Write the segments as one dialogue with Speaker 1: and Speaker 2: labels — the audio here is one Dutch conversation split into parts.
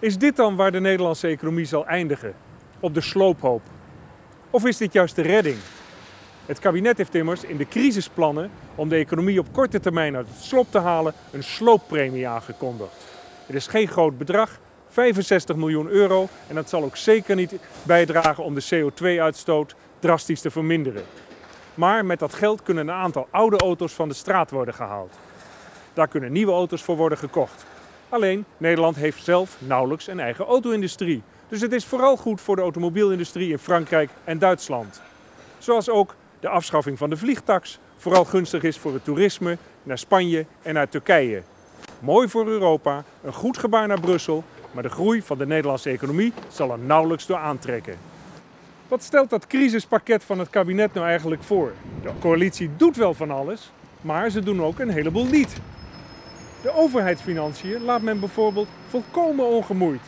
Speaker 1: Is dit dan waar de Nederlandse economie zal eindigen? Op de sloophoop? Of is dit juist de redding? Het kabinet heeft immers in de crisisplannen om de economie op korte termijn uit het slop te halen een slooppremie aangekondigd. Het is geen groot bedrag, 65 miljoen euro, en dat zal ook zeker niet bijdragen om de CO2-uitstoot drastisch te verminderen. Maar met dat geld kunnen een aantal oude auto's van de straat worden gehaald. Daar kunnen nieuwe auto's voor worden gekocht. Alleen Nederland heeft zelf nauwelijks een eigen auto-industrie. Dus het is vooral goed voor de automobielindustrie in Frankrijk en Duitsland. Zoals ook de afschaffing van de vliegtax vooral gunstig is voor het toerisme naar Spanje en naar Turkije. Mooi voor Europa, een goed gebaar naar Brussel, maar de groei van de Nederlandse economie zal er nauwelijks door aantrekken. Wat stelt dat crisispakket van het kabinet nou eigenlijk voor? De coalitie doet wel van alles, maar ze doen ook een heleboel niet. De overheidsfinanciën laat men bijvoorbeeld volkomen ongemoeid.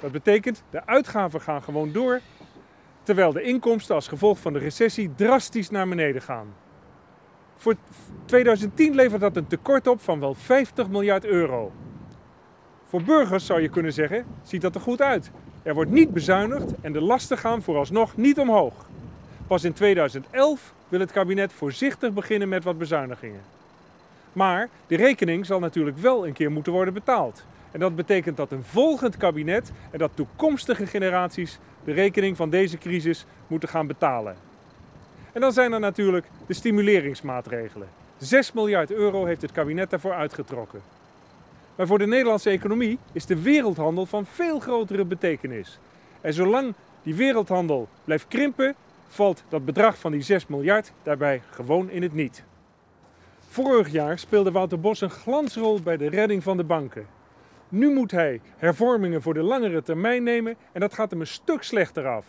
Speaker 1: Dat betekent, de uitgaven gaan gewoon door, terwijl de inkomsten als gevolg van de recessie drastisch naar beneden gaan. Voor 2010 levert dat een tekort op van wel 50 miljard euro. Voor burgers zou je kunnen zeggen, ziet dat er goed uit. Er wordt niet bezuinigd en de lasten gaan vooralsnog niet omhoog. Pas in 2011 wil het kabinet voorzichtig beginnen met wat bezuinigingen. Maar de rekening zal natuurlijk wel een keer moeten worden betaald. En dat betekent dat een volgend kabinet en dat toekomstige generaties de rekening van deze crisis moeten gaan betalen. En dan zijn er natuurlijk de stimuleringsmaatregelen. 6 miljard euro heeft het kabinet daarvoor uitgetrokken. Maar voor de Nederlandse economie is de wereldhandel van veel grotere betekenis. En zolang die wereldhandel blijft krimpen, valt dat bedrag van die 6 miljard daarbij gewoon in het niet. Vorig jaar speelde Wouter Bos een glansrol bij de redding van de banken. Nu moet hij hervormingen voor de langere termijn nemen en dat gaat hem een stuk slechter af.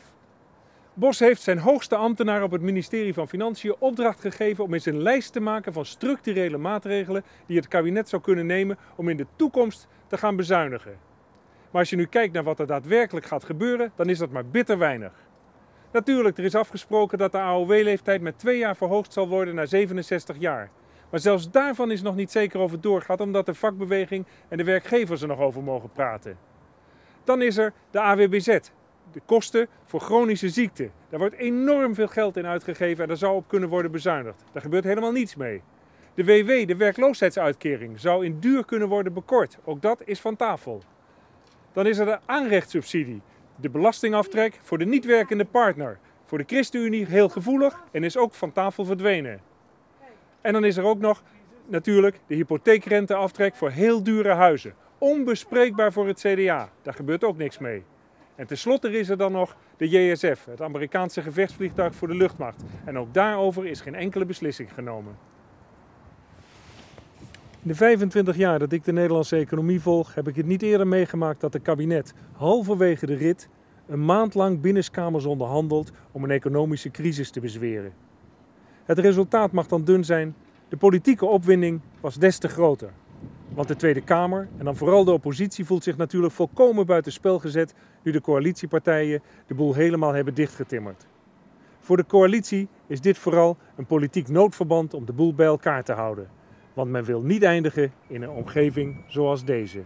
Speaker 1: Bos heeft zijn hoogste ambtenaar op het ministerie van Financiën opdracht gegeven om eens een lijst te maken van structurele maatregelen die het kabinet zou kunnen nemen om in de toekomst te gaan bezuinigen. Maar als je nu kijkt naar wat er daadwerkelijk gaat gebeuren, dan is dat maar bitter weinig. Natuurlijk, er is afgesproken dat de AOW-leeftijd met twee jaar verhoogd zal worden naar 67 jaar. Maar zelfs daarvan is nog niet zeker of het doorgaat, omdat de vakbeweging en de werkgevers er nog over mogen praten. Dan is er de AWBZ, de kosten voor chronische ziekte. Daar wordt enorm veel geld in uitgegeven en daar zou op kunnen worden bezuinigd. Daar gebeurt helemaal niets mee. De WW, de werkloosheidsuitkering, zou in duur kunnen worden bekort. Ook dat is van tafel. Dan is er de aanrechtssubsidie, de belastingaftrek voor de niet werkende partner. Voor de ChristenUnie heel gevoelig en is ook van tafel verdwenen. En dan is er ook nog natuurlijk de hypotheekrenteaftrek voor heel dure huizen. Onbespreekbaar voor het CDA. Daar gebeurt ook niks mee. En tenslotte is er dan nog de JSF, het Amerikaanse gevechtsvliegtuig voor de luchtmacht. En ook daarover is geen enkele beslissing genomen. In de 25 jaar dat ik de Nederlandse economie volg, heb ik het niet eerder meegemaakt dat het kabinet halverwege de rit een maand lang binnenskamers onderhandelt om een economische crisis te bezweren. Het resultaat mag dan dun zijn, de politieke opwinding was des te groter. Want de Tweede Kamer en dan vooral de oppositie voelt zich natuurlijk volkomen buitenspel gezet nu de coalitiepartijen de boel helemaal hebben dichtgetimmerd. Voor de coalitie is dit vooral een politiek noodverband om de boel bij elkaar te houden. Want men wil niet eindigen in een omgeving zoals deze.